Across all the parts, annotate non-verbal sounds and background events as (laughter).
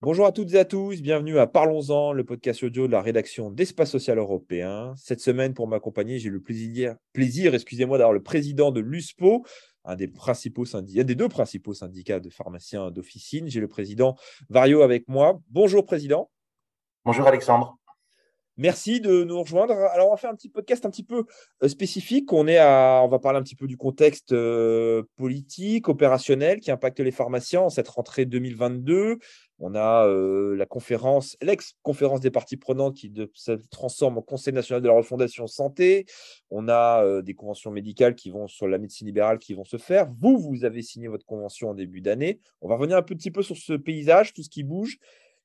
Bonjour à toutes et à tous, bienvenue à Parlons-en, le podcast audio de la rédaction d'Espace Social Européen. Cette semaine, pour m'accompagner, j'ai le plaisir, excusez-moi, d'avoir le président de l'USPO, un des principaux syndicats, des deux principaux syndicats de pharmaciens d'officine. J'ai le président Vario avec moi. Bonjour président. Bonjour Alexandre. Merci de nous rejoindre. Alors, on va faire un petit podcast un petit peu euh, spécifique. On, est à, on va parler un petit peu du contexte euh, politique, opérationnel qui impacte les pharmaciens en cette rentrée 2022. On a euh, la conférence, l'ex-conférence des parties prenantes qui se transforme en Conseil national de la refondation santé. On a des conventions médicales qui vont sur la médecine libérale qui vont se faire. Vous, vous avez signé votre convention en début d'année. On va revenir un petit peu sur ce paysage, tout ce qui bouge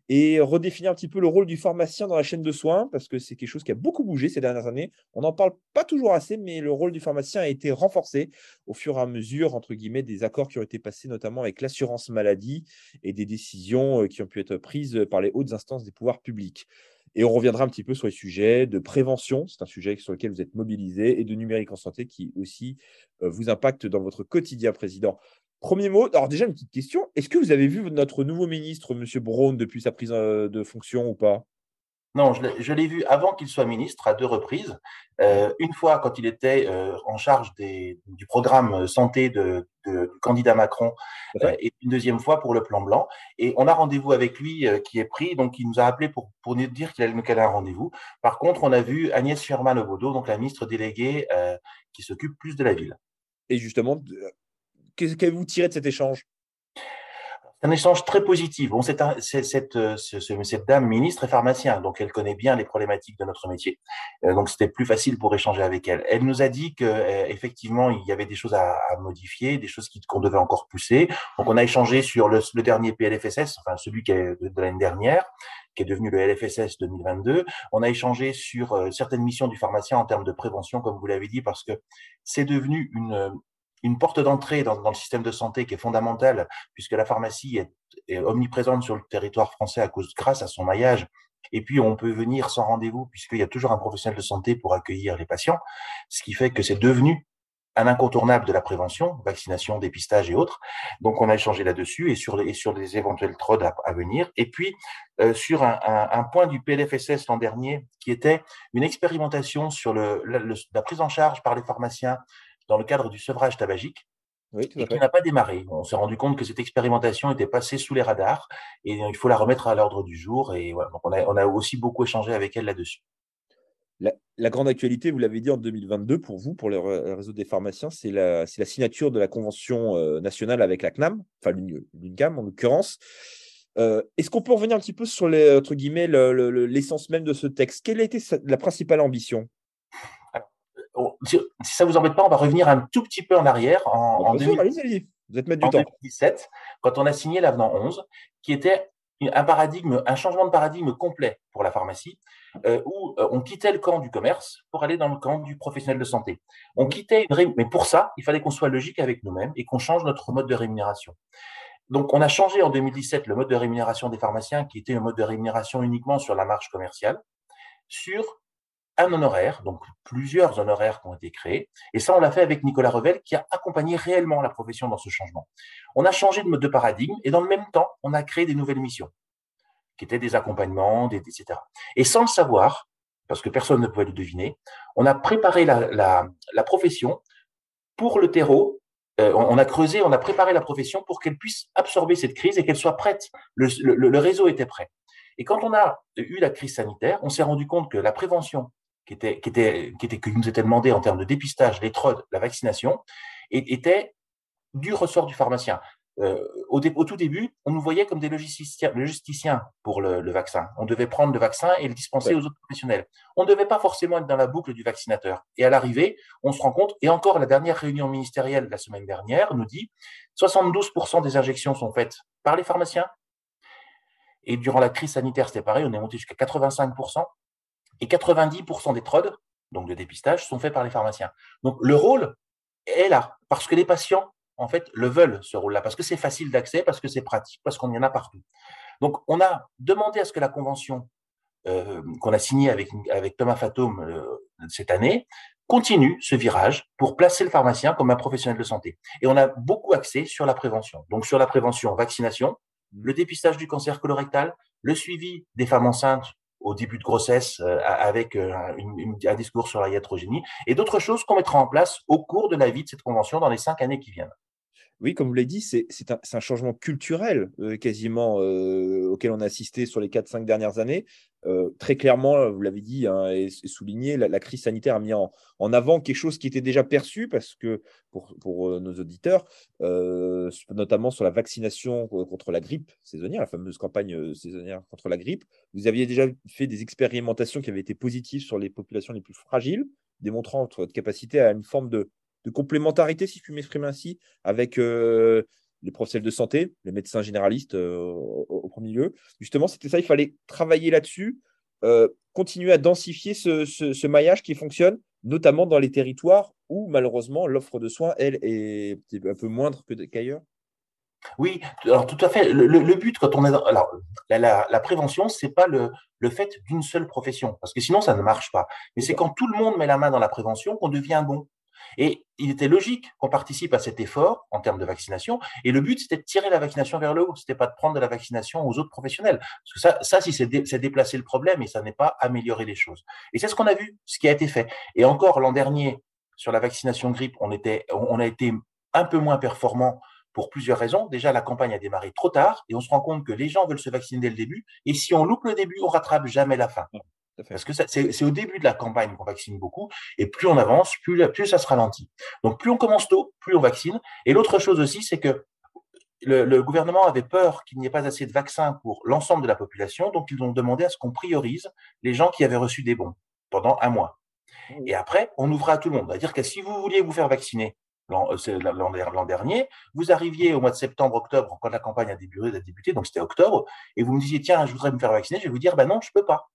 et redéfinir un petit peu le rôle du pharmacien dans la chaîne de soins, parce que c'est quelque chose qui a beaucoup bougé ces dernières années. On n'en parle pas toujours assez, mais le rôle du pharmacien a été renforcé au fur et à mesure, entre guillemets, des accords qui ont été passés, notamment avec l'assurance maladie et des décisions euh, qui ont pu être prises par les hautes instances des pouvoirs publics. Et on reviendra un petit peu sur les sujets de prévention, c'est un sujet sur lequel vous êtes mobilisé, et de numérique en santé qui aussi euh, vous impacte dans votre quotidien, Président. Premier mot, alors déjà une petite question, est-ce que vous avez vu notre nouveau ministre, M. Brown, depuis sa prise euh, de fonction ou pas? Non, je l'ai vu avant qu'il soit ministre à deux reprises. Euh, une fois quand il était euh, en charge des, du programme santé de, du candidat Macron et une deuxième fois pour le plan blanc. Et on a rendez-vous avec lui qui est pris, donc il nous a appelé pour, pour nous dire qu'il allait nous caler un rendez-vous. Par contre, on a vu Agnès Firmin-Lebaudot, donc la ministre déléguée qui s'occupe plus de la ville. Et justement, Qu'est-ce que vous tirez de cet échange? Un échange très positif. Bon, cette, euh, cette, dame ministre est pharmacien, donc elle connaît bien les problématiques de notre métier. Euh, donc c'était plus facile pour échanger avec elle. Elle nous a dit que euh, effectivement il y avait des choses à, modifier, des choses qu'on devait encore pousser. Donc on a échangé sur le, dernier PLFSS, enfin celui qui est de, l'année dernière, qui est devenu le LFSS 2022. On a échangé sur certaines missions du pharmacien en termes de prévention, comme vous l'avez dit, parce que c'est devenu une, une porte d'entrée dans, le système de santé qui est fondamentale, puisque la pharmacie est, omniprésente sur le territoire français à cause, grâce à son maillage. Et puis, on peut venir sans rendez-vous, puisqu'il y a toujours un professionnel de santé pour accueillir les patients, ce qui fait que c'est devenu un incontournable de la prévention, vaccination, dépistage et autres. Donc, on a échangé là-dessus et sur les, sur les éventuels TROD à, venir. Et puis, euh, sur un, point du PLFSS l'an dernier, qui était une expérimentation sur le, la prise en charge par les pharmaciens dans le cadre du sevrage tabagique. et qui n'a pas démarré. On s'est rendu compte que cette expérimentation était passée sous les radars et il faut la remettre à l'ordre du jour. Et voilà, donc on, a, on, a, aussi beaucoup échangé avec elle là-dessus. La, grande actualité, vous l'avez dit en 2022 pour vous, pour le réseau des pharmaciens, c'est la, la, signature de la convention euh, nationale avec la CNAM, enfin l'UNCAM en l'occurrence. Euh, est-ce qu'on peut revenir un petit peu sur l'essence même de ce texte? Quelle a été la principale ambition? Si, ça vous embête pas, on va revenir un tout petit peu en arrière, en, en, 2017, quand on a signé l'avenant 11, qui était un paradigme, un changement de paradigme complet pour la pharmacie, euh, où euh, on quittait le camp du commerce pour aller dans le camp du professionnel de santé. On quittait une mais pour ça, il fallait qu'on soit logique avec nous-mêmes et qu'on change notre mode de rémunération. Donc, on a changé en 2017 le mode de rémunération des pharmaciens, qui était un mode de rémunération uniquement sur la marge commerciale, sur un honoraire, donc plusieurs honoraires qui ont été créés. Et ça, on l'a fait avec Nicolas Revel, qui a accompagné réellement la profession dans ce changement. On a changé de mode de paradigme et dans le même temps, on a créé des nouvelles missions, qui étaient des accompagnements, etc. Et sans le savoir, parce que personne ne pouvait le deviner, on a préparé la, la, profession pour le terreau. Euh, on a creusé, on a préparé la profession pour qu'elle puisse absorber cette crise et qu'elle soit prête. Le réseau était prêt. Et quand on a eu la crise sanitaire, on s'est rendu compte que la prévention qui était, qui était, qui était, qui nous était demandé en termes de dépistage, les la vaccination, était du ressort du pharmacien. Euh, au, au, tout début, on nous voyait comme des logisticiens, logisticiens pour le, le, vaccin. On devait prendre le vaccin et le dispenser aux autres professionnels. On ne devait pas forcément être dans la boucle du vaccinateur. Et à l'arrivée, on se rend compte, et encore la dernière réunion ministérielle la semaine dernière nous dit 72% des injections sont faites par les pharmaciens. Et durant la crise sanitaire, c'était pareil, on est monté jusqu'à 85%. Et 90% des TROD, donc de dépistage, sont faits par les pharmaciens. Donc le rôle est là, parce que les patients, en fait, le veulent, ce rôle-là, parce que c'est facile d'accès, parce que c'est pratique, parce qu'on y en a partout. Donc on a demandé à ce que la convention euh, qu'on a signée avec, Thomas Fatome euh, cette année continue ce virage pour placer le pharmacien comme un professionnel de santé. Et on a beaucoup axé sur la prévention. Donc sur la prévention, vaccination, le dépistage du cancer colorectal, le suivi des femmes enceintes au début de grossesse euh, avec euh, un discours sur la iatrogénie et d'autres choses qu'on mettra en place au cours de la vie de cette convention dans les cinq années qui viennent. Oui, comme vous l'avez dit, c'est un, changement culturel euh, quasiment euh, auquel on a assisté sur les 4-5 dernières années. Euh, très clairement, vous l'avez dit hein, et, souligné, la, crise sanitaire a mis en, avant quelque chose qui était déjà perçu parce que pour, nos auditeurs, notamment sur la vaccination contre la grippe saisonnière, la fameuse campagne saisonnière contre la grippe, vous aviez déjà fait des expérimentations qui avaient été positives sur les populations les plus fragiles, démontrant votre capacité à une forme de de complémentarité, si je puis m'exprimer ainsi, avec euh, les professionnels de santé, les médecins généralistes euh, au, premier lieu. Justement, c'était ça, il fallait travailler là-dessus, euh, continuer à densifier ce, maillage qui fonctionne, notamment dans les territoires où malheureusement l'offre de soins, elle, est un peu moindre qu'ailleurs. Oui, alors tout à fait. Le, but, quand on est alors la, la, prévention, c'est pas le, le fait d'une seule profession, parce que sinon ça ne marche pas. Mais c'est quand tout le monde met la main dans la prévention qu'on devient bon. Et il était logique qu'on participe à cet effort en termes de vaccination. Et le but, c'était de tirer la vaccination vers le haut. C'était pas de prendre de la vaccination aux autres professionnels. Parce que ça, ça c'est déplacer le problème et ça n'est pas améliorer les choses. Et c'est ce qu'on a vu, ce qui a été fait. Et encore l'an dernier, sur la vaccination grippe, on était, a été un peu moins performant pour plusieurs raisons. Déjà, la campagne a démarré trop tard et on se rend compte que les gens veulent se vacciner dès le début. Et si on loupe le début, on rattrape jamais la fin. Parce que c'est au début de la campagne qu'on vaccine beaucoup, et plus on avance, plus, plus ça se ralentit. Donc plus on commence tôt, plus on vaccine. Et l'autre chose aussi, c'est que le, gouvernement avait peur qu'il n'y ait pas assez de vaccins pour l'ensemble de la population, donc ils ont demandé à ce qu'on priorise les gens qui avaient reçu des bons pendant un mois. Et après, on ouvra à tout le monde. C'est-à-dire que si vous vouliez vous faire vacciner euh, l'an dernier, vous arriviez au mois de septembre, octobre, quand la campagne a débuté, a débuté donc c'était octobre, et vous me disiez, tiens, je voudrais me faire vacciner, je vais vous dire, ben non, je peux pas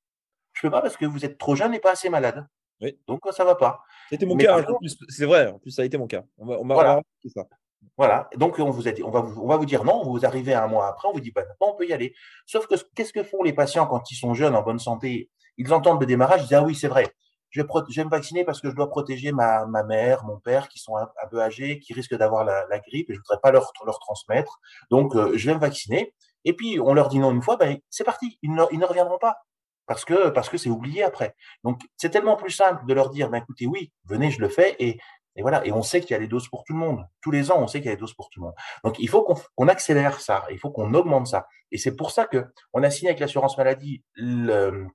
je peux pas parce que vous êtes trop jeune et pas assez malade. Oui. Donc ça va pas. C'était mon cas. C'est vrai. En plus, ça a été mon cas. On voilà. ça. Voilà. Donc on vous a dit, on va vous, on va vous dire non. Vous arrivez un mois après, on vous dit bah, on peut y aller. Sauf que qu'est-ce que font les patients quand ils sont jeunes, en bonne santé? Ils entendent le démarrage, ils disent ah oui c'est vrai. Je vais, je vais, me vacciner parce que je dois protéger ma, ma mère, mon père, qui sont un, peu âgés, qui risquent d'avoir la, la, grippe et je voudrais pas leur, leur transmettre. Donc, euh, je vais me vacciner. Et puis, on leur dit non une fois, ben, c'est parti, ils ne, ils ne reviendront pas parce que parce que c'est oublié après. Donc c'est tellement plus simple de leur dire, ben, écoutez, oui, venez, je le fais, et, et voilà. Et on sait qu'il y a des doses pour tout le monde. Tous les ans, on sait qu'il y a des doses pour tout le monde. Donc il faut qu'on accélère ça, il faut qu'on augmente ça. Et c'est pour ça que on a signé avec l'assurance maladie le,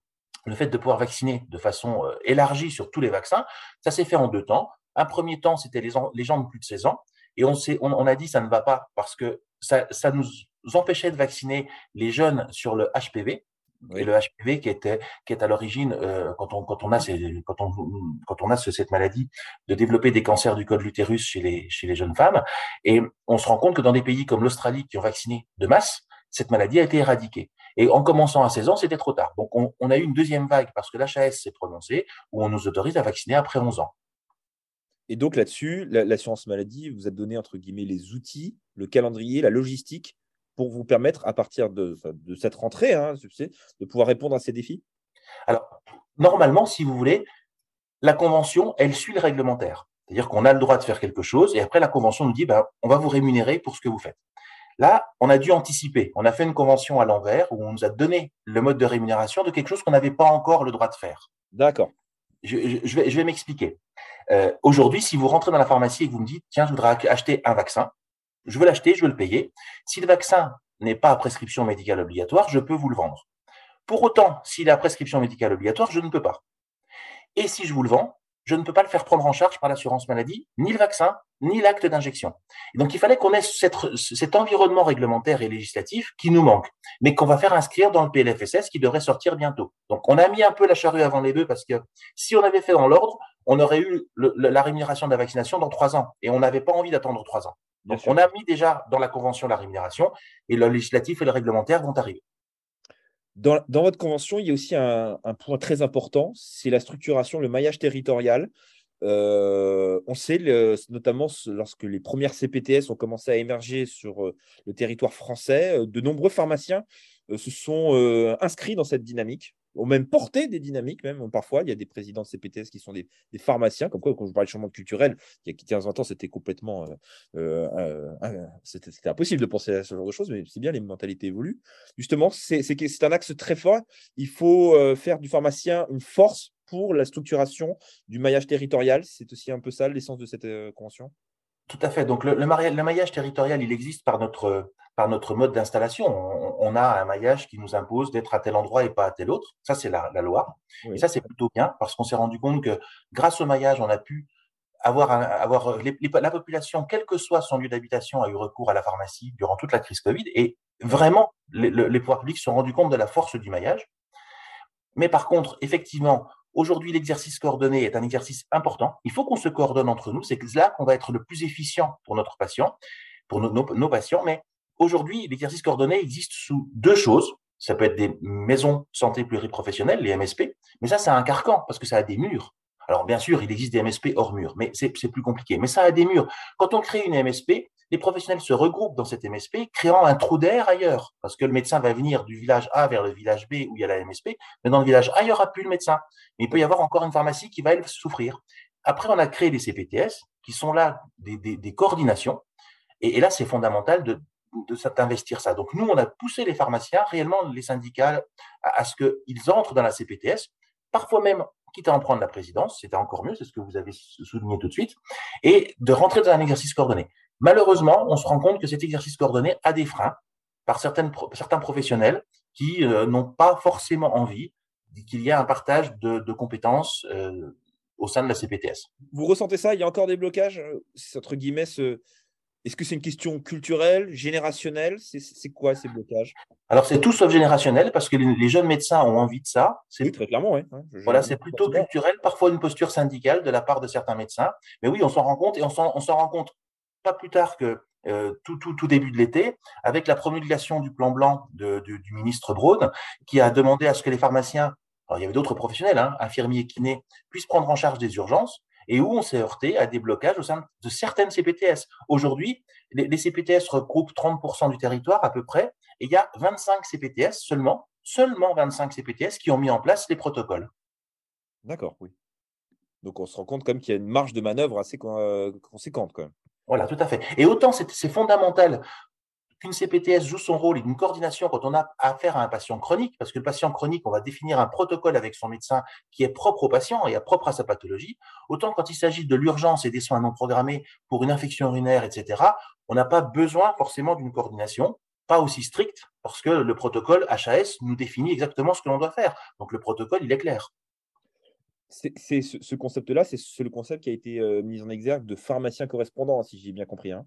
le fait de pouvoir vacciner de façon euh, élargie sur tous les vaccins. Ça s'est fait en deux temps. Un premier temps, c'était les, gens de plus de 16 ans. Et on, on, on a dit ça ne va pas parce que ça, ça nous empêchait de vacciner les jeunes sur le HPV, et le HPV qui était qui est à l'origine euh, quand on quand on a ces, quand on quand on a cette maladie de développer des cancers du col de l'utérus chez les chez les jeunes femmes. Et on se rend compte que dans des pays comme l'Australie qui ont vacciné de masse cette maladie a été éradiquée. Et en commençant à 16 ans c'était trop tard. Donc on, on, a eu une deuxième vague parce que l'HAS s'est prononcé où on nous autorise à vacciner après 11 ans. Et donc là-dessus l'assurance maladie vous a donné entre guillemets les outils le calendrier la logistique pour vous permettre, à partir de, de cette rentrée, hein, de pouvoir répondre à ces défis? Alors, normalement, si vous voulez, la convention, elle suit le réglementaire. C'est-à-dire qu'on a le droit de faire quelque chose et après, la convention nous dit, ben, on va vous rémunérer pour ce que vous faites. Là, on a dû anticiper. On a fait une convention à l'envers où on nous a donné le mode de rémunération de quelque chose qu'on n'avait pas encore le droit de faire. D'accord. Je, vais, je vais m'expliquer. Euh, Aujourd'hui, si vous rentrez dans la pharmacie et que vous me dites, tiens, je voudrais acheter un vaccin, je veux l'acheter, je veux le payer. Si le vaccin n'est pas à prescription médicale obligatoire, je peux vous le vendre. Pour autant, s'il est à prescription médicale obligatoire, je ne peux pas. Et si je vous le vends, je ne peux pas le faire prendre en charge par l'assurance maladie, ni le vaccin, ni l'acte d'injection. Donc il fallait qu'on ait cet environnement réglementaire et législatif qui nous manque, mais qu'on va faire inscrire dans le PLFSS qui devrait sortir bientôt. Donc on a mis un peu la charrue avant les bœufs parce que si on avait fait dans l'ordre, on aurait eu la rémunération de la vaccination dans trois ans et on n'avait pas envie d'attendre trois ans. Donc, on a mis déjà dans la convention la rémunération et le législatif et le réglementaire vont arriver. Dans, votre convention, il y a aussi un, point très important, c'est la structuration, le maillage territorial. Euh, on sait, notamment lorsque les premières CPTS ont commencé à émerger sur euh, le territoire français, euh, de nombreux pharmaciens se sont inscrits dans cette dynamique ont même porté des dynamiques, même parfois. Il y a des présidents de CPTS qui sont des, pharmaciens, comme quoi, quand je parlais de changement culturel, il y a 15 ans, c'était complètement. Euh, euh, euh, c'était impossible de penser à ce genre de choses, mais c'est bien, les mentalités évoluent. Justement, c'est un axe très fort. Il faut faire du pharmacien une force pour la structuration du maillage territorial. C'est aussi un peu ça l'essence de cette convention? Tout à fait. Donc le, le, maillage territorial, il existe par notre, par notre mode d'installation. On, a un maillage qui nous impose d'être à tel endroit et pas à tel autre. Ça, c'est la, loi. Et ça, c'est plutôt bien parce qu'on s'est rendu compte que grâce au maillage, on a pu avoir, avoir la population, quel que soit son lieu d'habitation, a eu recours à la pharmacie durant toute la crise Covid. Et vraiment, les, les pouvoirs publics se sont rendus compte de la force du maillage. Mais par contre, effectivement, Aujourd'hui, l'exercice coordonné est un exercice important. Il faut qu'on se coordonne entre nous. C'est là qu'on va être le plus efficient pour notre patient, pour nos, patients. Mais aujourd'hui, l'exercice coordonné existe sous deux choses. Ça peut être des maisons santé pluriprofessionnelles, les MSP, mais ça, c'est un carcan parce que ça a des murs. Alors, bien sûr, il existe des MSP hors murs, mais c'est plus compliqué. Mais ça a des murs. Quand on crée une MSP, les professionnels se regroupent dans cette MSP, créant un trou d'air ailleurs, parce que le médecin va venir du village A vers le village B où il y a la MSP, mais dans le village A, il n'y aura plus le médecin. Mais il peut y avoir encore une pharmacie qui va, elle, souffrir. Après, on a créé des CPTS, qui sont là des, coordinations, et, là, c'est fondamental de, d'investir ça. Donc, nous, on a poussé les pharmaciens, réellement les syndicats, à, à ce qu'ils entrent dans la CPTS, parfois même quitte à en prendre la présidence, c'était encore mieux, c'est ce que vous avez souligné tout de suite, et de rentrer dans un exercice coordonné. Malheureusement, on se rend compte que cet exercice coordonné a des freins par certains professionnels qui euh, n'ont pas forcément envie qu'il y ait un partage de, compétences euh, au sein de la CPTS. Vous ressentez ça? Il y a encore des blocages? Entre guillemets, est-ce que c'est une question culturelle, générationnelle? C'est quoi ces blocages? Alors, c'est tout sauf générationnel parce que les, jeunes médecins ont envie de ça. Oui, très clairement, oui. Voilà, c'est plutôt culturel, parfois une posture syndicale de la part de certains médecins. Mais oui, on s'en rend compte et on s'en rend compte pas plus tard que euh, tout, tout, tout, début de l'été, avec la promulgation du plan blanc de, du ministre Braun, qui a demandé à ce que les pharmaciens, alors il y avait d'autres professionnels, hein, infirmiers, kinés, puissent prendre en charge des urgences et où on s'est heurté à des blocages au sein de certaines CPTS. Aujourd'hui, les, CPTS regroupent 30% du territoire à peu près, et il y a 25 CPTS seulement, seulement 25 CPTS qui ont mis en place les protocoles. D'accord, oui. Donc on se rend compte quand même qu'il y a une marge de manœuvre assez euh, conséquente quand même. Voilà, tout à fait. Et autant c'est fondamental qu'une CPTS joue son rôle et une coordination quand on a affaire à un patient chronique, parce que le patient chronique, on va définir un protocole avec son médecin qui est propre au patient et propre à sa pathologie, autant quand il s'agit de l'urgence et des soins non programmés pour une infection urinaire, etc., on n'a pas besoin forcément d'une coordination, pas aussi stricte, parce que le protocole HAS nous définit exactement ce que l'on doit faire. Donc le protocole, il est clair. C'est ce, concept-là, c'est le concept qui a été euh, mis en exergue de pharmacien correspondant, si j'ai bien compris. Hein.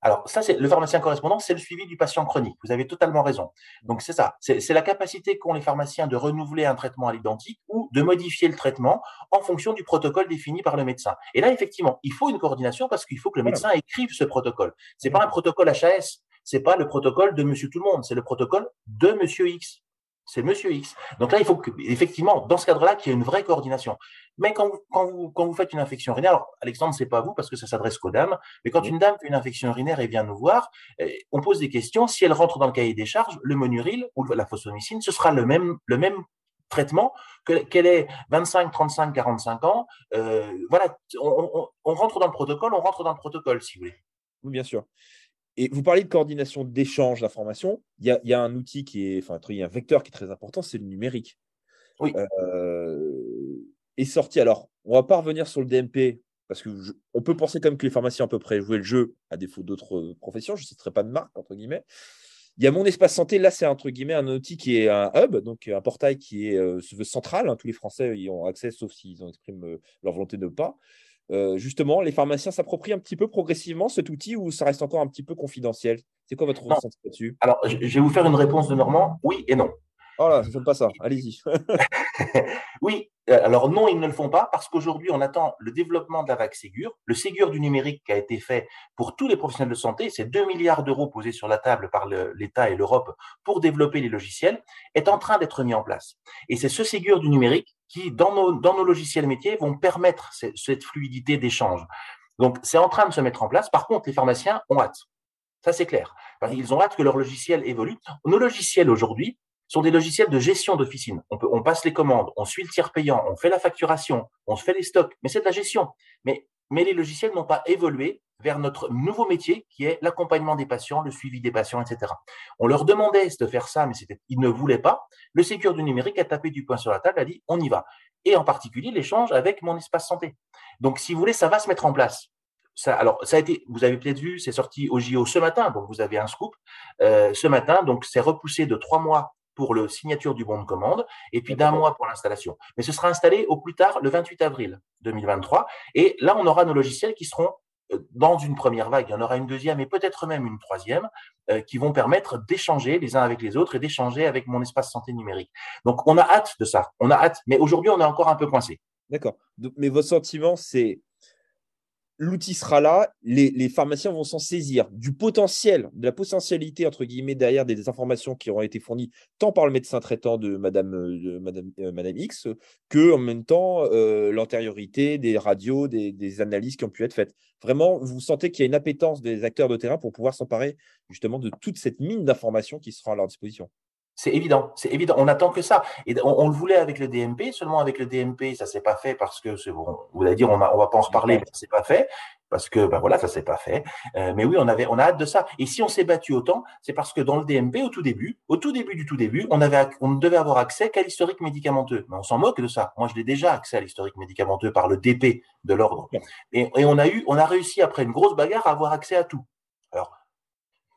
Alors, ça, c'est le pharmacien correspondant, c'est le suivi du patient chronique. Vous avez totalement raison. Donc, c'est ça. C'est la capacité qu'ont les pharmaciens de renouveler un traitement à l'identique ou de modifier le traitement en fonction du protocole défini par le médecin. Et là, effectivement, il faut une coordination parce qu'il faut que le médecin écrive ce protocole. C'est pas un protocole HAS. C'est pas le protocole de monsieur tout le monde. C'est le protocole de monsieur X c'est Monsieur X. Donc là, il faut que, effectivement, dans ce cadre-là, qu'il y ait une vraie coordination. Mais quand vous, quand vous, quand vous faites une infection urinaire, alors Alexandre, c'est pas vous parce que ça s'adresse qu'aux dames, mais quand une dame fait une infection urinaire et vient nous voir, eh, on pose des questions. Si elle rentre dans le cahier des charges, le monuril ou la phosphomycine, ce sera le même, le même traitement qu'elle ait 25, 35, 45 ans. Euh, voilà, on, on rentre dans le protocole, on rentre dans le protocole, si vous voulez. Oui, bien sûr. Et vous parlez de coordination d'échange d'informations. Il y, a, un outil qui est, enfin, il y a un vecteur qui est très important, c'est le numérique. Oui. Euh, est sorti. Alors, on va pas revenir sur le DMP parce que on peut penser comme que les pharmaciens à peu près jouer le jeu à défaut d'autres professions. Je ne citerai pas de marque entre guillemets. Il y a mon espace santé. Là, c'est entre guillemets un outil qui est un hub, donc un portail qui est euh, se veut central. Hein. tous les Français y ont accès, sauf s'ils ont exprimé euh, leur volonté de ne pas. Euh, justement, les pharmaciens s'approprient un petit peu progressivement cet outil ou ça reste encore un petit peu confidentiel? C'est quoi votre ressenti là-dessus? Alors, je vais vous faire une réponse de Normand, oui et non. Oh là, je ne pas ça, allez-y. (laughs) (laughs) oui, euh, alors non, ils ne le font pas parce qu'aujourd'hui, on attend le développement de la vague Ségur. Le Ségur du numérique qui a été fait pour tous les professionnels de santé, c'est 2 milliards d'euros posés sur la table par l'État et l'Europe pour développer les logiciels, est en train d'être mis en place. Et c'est ce Ségur du numérique qui, dans nos, dans nos logiciels métiers, vont permettre cette, fluidité d'échange. Donc, c'est en train de se mettre en place. Par contre, les pharmaciens ont hâte. Ça, c'est clair. Ils ont hâte que leur logiciel évolue. Nos logiciels aujourd'hui, sont des logiciels de gestion d'officine. On, on passe les commandes, on suit le tiers payant, on fait la facturation, on fait les stocks, mais c'est de la gestion. Mais, mais les logiciels n'ont pas évolué vers notre nouveau métier qui est l'accompagnement des patients, le suivi des patients, etc. On leur demandait de faire ça, mais ils ne voulaient pas. Le Sécure du numérique a tapé du poing sur la table, a dit on y va. Et en particulier l'échange avec mon espace santé. Donc, si vous voulez, ça va se mettre en place. Alors, ça a été, vous avez peut-être vu, c'est sorti au JO ce matin, donc vous avez un scoop euh, ce matin, donc c'est repoussé de trois mois pour le signature du bon de commande et puis d'un mois pour l'installation. Mais ce sera installé au plus tard le 28 avril 2023. Et là, on aura nos logiciels qui seront euh, dans une première vague, il y en aura une deuxième et peut-être même une troisième, euh, qui vont permettre d'échanger les uns avec les autres et d'échanger avec mon espace santé numérique. Donc, on a hâte de ça, on a hâte, mais aujourd'hui, on est encore un peu coincé. D'accord. Mais votre sentiment, c'est l'outil sera là, les, pharmaciens vont s'en saisir du potentiel, de la potentialité, entre guillemets, derrière des, informations qui auront été fournies tant par le médecin traitant de Madame, Madame, euh, Madame X que en même temps euh, l'antériorité des radios, des, analyses qui ont pu être faites. Vraiment, vous sentez qu'il y a une appétence des acteurs de terrain pour pouvoir s'emparer justement de toute cette mine d'informations qui sera à leur disposition. C'est évident, c'est évident. On attend que ça. Et on, le voulait avec le DMP, seulement avec le DMP, ça s'est pas fait parce que bon. Vous allez dire, on, a, on va pas en reparler, mais ça s'est pas fait parce que ben voilà, ça s'est pas fait. Euh, mais oui, on avait, on a hâte de ça. Et si on s'est battu autant, c'est parce que dans le DMP, au tout début, au tout début du tout début, on avait, on ne devait avoir accès qu'à l'historique médicamenteux. Mais on s'en moque de ça. Moi, je l'ai déjà accès à l'historique médicamenteux par le DP de l'ordre. Et, et, on a eu, on a réussi après une grosse bagarre à avoir accès à tout. Alors,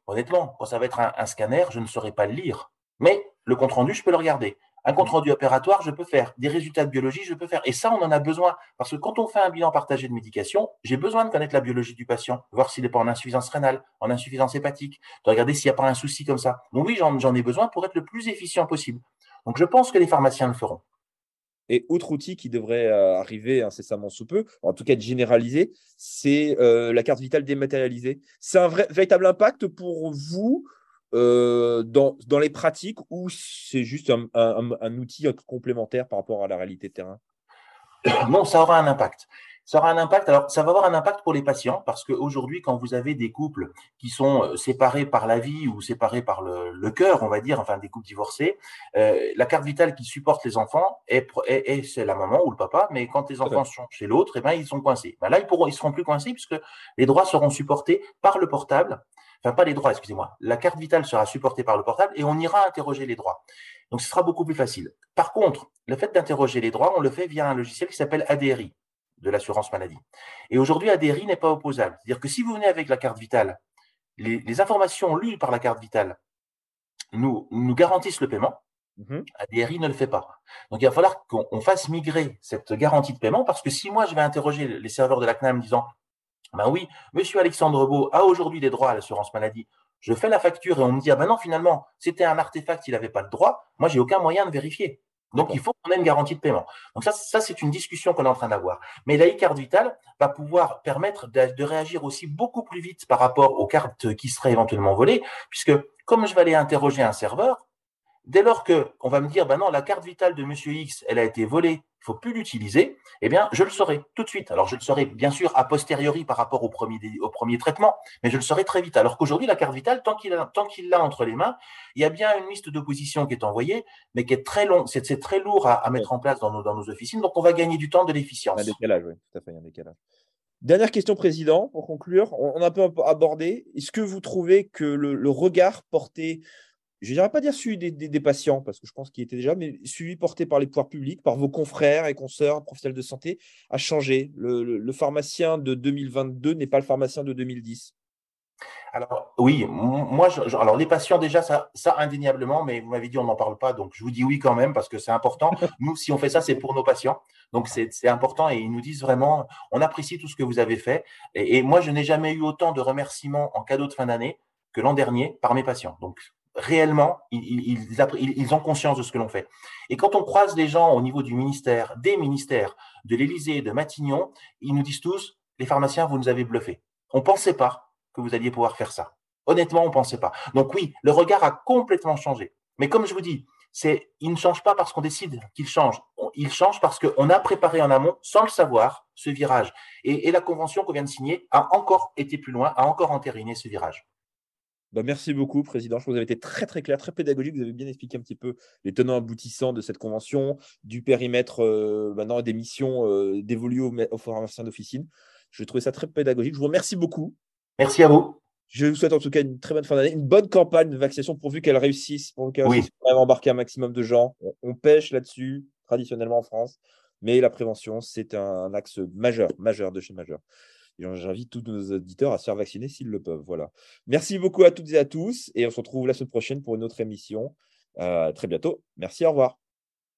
honnêtement, quand ça va être un, un scanner, je ne saurais pas le lire. Mais le compte rendu, je peux le regarder. Un compte rendu opératoire, je peux faire. Des résultats de biologie, je peux faire. Et ça, on en a besoin. Parce que quand on fait un bilan partagé de médication, j'ai besoin de connaître la biologie du patient, voir s'il n'est pas en insuffisance rénale, en insuffisance hépatique, de regarder s'il n'y a pas un souci comme ça. Donc oui, j'en ai besoin pour être le plus efficient possible. Donc je pense que les pharmaciens le feront. Et autre outil qui devrait euh, arriver incessamment sous peu, en tout cas généralisé, c'est euh, la carte vitale dématérialisée. C'est un véritable impact pour vous euh, dans, dans, les pratiques ou c'est juste un, un, outil complémentaire par rapport à la réalité de terrain? (coughs) Non, ça aura un impact. Ça aura un impact. Alors, ça va avoir un impact pour les patients parce qu'aujourd'hui, quand vous avez des couples qui sont euh, séparés par la vie ou séparés par le, le cœur, on va dire, enfin des couples divorcés, euh, la carte vitale qui supporte les enfants est, est, c'est la maman ou le papa, mais quand les enfants sont chez l'autre, eh ben, ils sont coincés. Ben là, ils pourront, ils seront plus coincés puisque les droits seront supportés par le portable enfin pas les droits, excusez-moi, la carte vitale sera supportée par le portable et on ira interroger les droits. Donc ce sera beaucoup plus facile. Par contre, le fait d'interroger les droits, on le fait via un logiciel qui s'appelle ADRI de l'assurance maladie. Et aujourd'hui, ADRI n'est pas opposable. C'est-à-dire que si vous venez avec la carte vitale, les, informations lues par la carte vitale nous, nous garantissent le paiement. Mhm. ADRI ne le fait pas. Donc il va falloir qu'on fasse migrer cette garantie de paiement parce que si moi je vais interroger les serveurs de la CNAM disant ben oui, monsieur Alexandre Beau a aujourd'hui des droits à l'assurance maladie. Je fais la facture et on me dit, ah ben non, finalement, c'était un artefact, il n'avait pas le droit. Moi, j'ai aucun moyen de vérifier. Donc, il faut qu'on ait une garantie de paiement. Donc, ça, ça c'est une discussion qu'on est en train d'avoir. Mais la e-carte vitale va pouvoir permettre de, de, réagir aussi beaucoup plus vite par rapport aux cartes qui seraient éventuellement volées, puisque comme je vais aller interroger un serveur, Dès lors que on va me dire, ben non, la carte vitale de Monsieur X, elle a été volée, il faut plus l'utiliser, eh bien, je le saurai tout de suite. Alors, je le saurai bien sûr a posteriori par rapport au premier, au premier traitement, mais je le saurai très vite. Alors qu'aujourd'hui, la carte vitale, tant qu'il l'a entre les mains, il y a bien une liste d'opposition qui est envoyée, mais qui est très long, c'est très lourd à, mettre en place dans nos, dans nos officines. Donc, on va gagner du temps, de l'efficience. Un décalage, oui, tout à fait, un décalage. Dernière question, Président, pour conclure. On, a un peu abordé. Est-ce que vous trouvez que le, le regard porté je n'irais pas dire suivi des, patients, parce que je pense qu'il était déjà, mais suivi porté par les pouvoirs publics, par vos confrères et consoeurs professionnels de santé, a changé. Le, pharmacien de 2022 n'est pas le pharmacien de 2010. Alors oui, moi, alors les patients déjà, ça, ça indéniablement, mais vous m'avez dit on n'en parle pas, donc je vous dis oui quand même parce que c'est important. (laughs) Nous, si on fait ça, c'est pour nos patients, donc c'est important et ils nous disent vraiment, on apprécie tout ce que vous avez fait. Et, moi, je n'ai jamais eu autant de remerciements en cadeau de fin d'année que l'an dernier par mes patients. Donc réellement, ils, ont conscience de ce que l'on fait. Et quand on croise les gens au niveau du ministère, des ministères, de l'Élysée, de Matignon, ils nous disent tous, les pharmaciens, vous nous avez bluffés. On ne pensait pas que vous alliez pouvoir faire ça. Honnêtement, on ne pensait pas. Donc oui, le regard a complètement changé. Mais comme je vous dis, c'est, il ne change pas parce qu'on décide qu'il change. Il change parce qu'on a préparé en amont, sans le savoir, ce virage. Et, et la convention qu'on vient de signer a encore été plus loin, a encore entériné ce virage. Bah, merci beaucoup, Président. Je trouve que vous avez été très très clair, très pédagogique. Vous avez bien expliqué un petit peu les tenants aboutissants de cette convention, du périmètre euh, maintenant des missions euh, dévolues aux, aux pharmaciens d'officine. Je trouvais ça très pédagogique. Je vous remercie beaucoup. Merci à vous. Je vous souhaite en tout cas une très bonne fin d'année, une bonne campagne de vaccination pourvu qu'elle réussisse, pour qu'elle oui. embarquer un maximum de gens. On, pêche là-dessus, traditionnellement en France, mais la prévention, c'est un, axe majeur, majeur de chez majeur. J'invite tous nos auditeurs à se faire vacciner s'ils le peuvent. Voilà. Merci beaucoup à toutes et à tous. Et on se retrouve la semaine prochaine pour une autre émission. Euh, très bientôt. Merci, au revoir.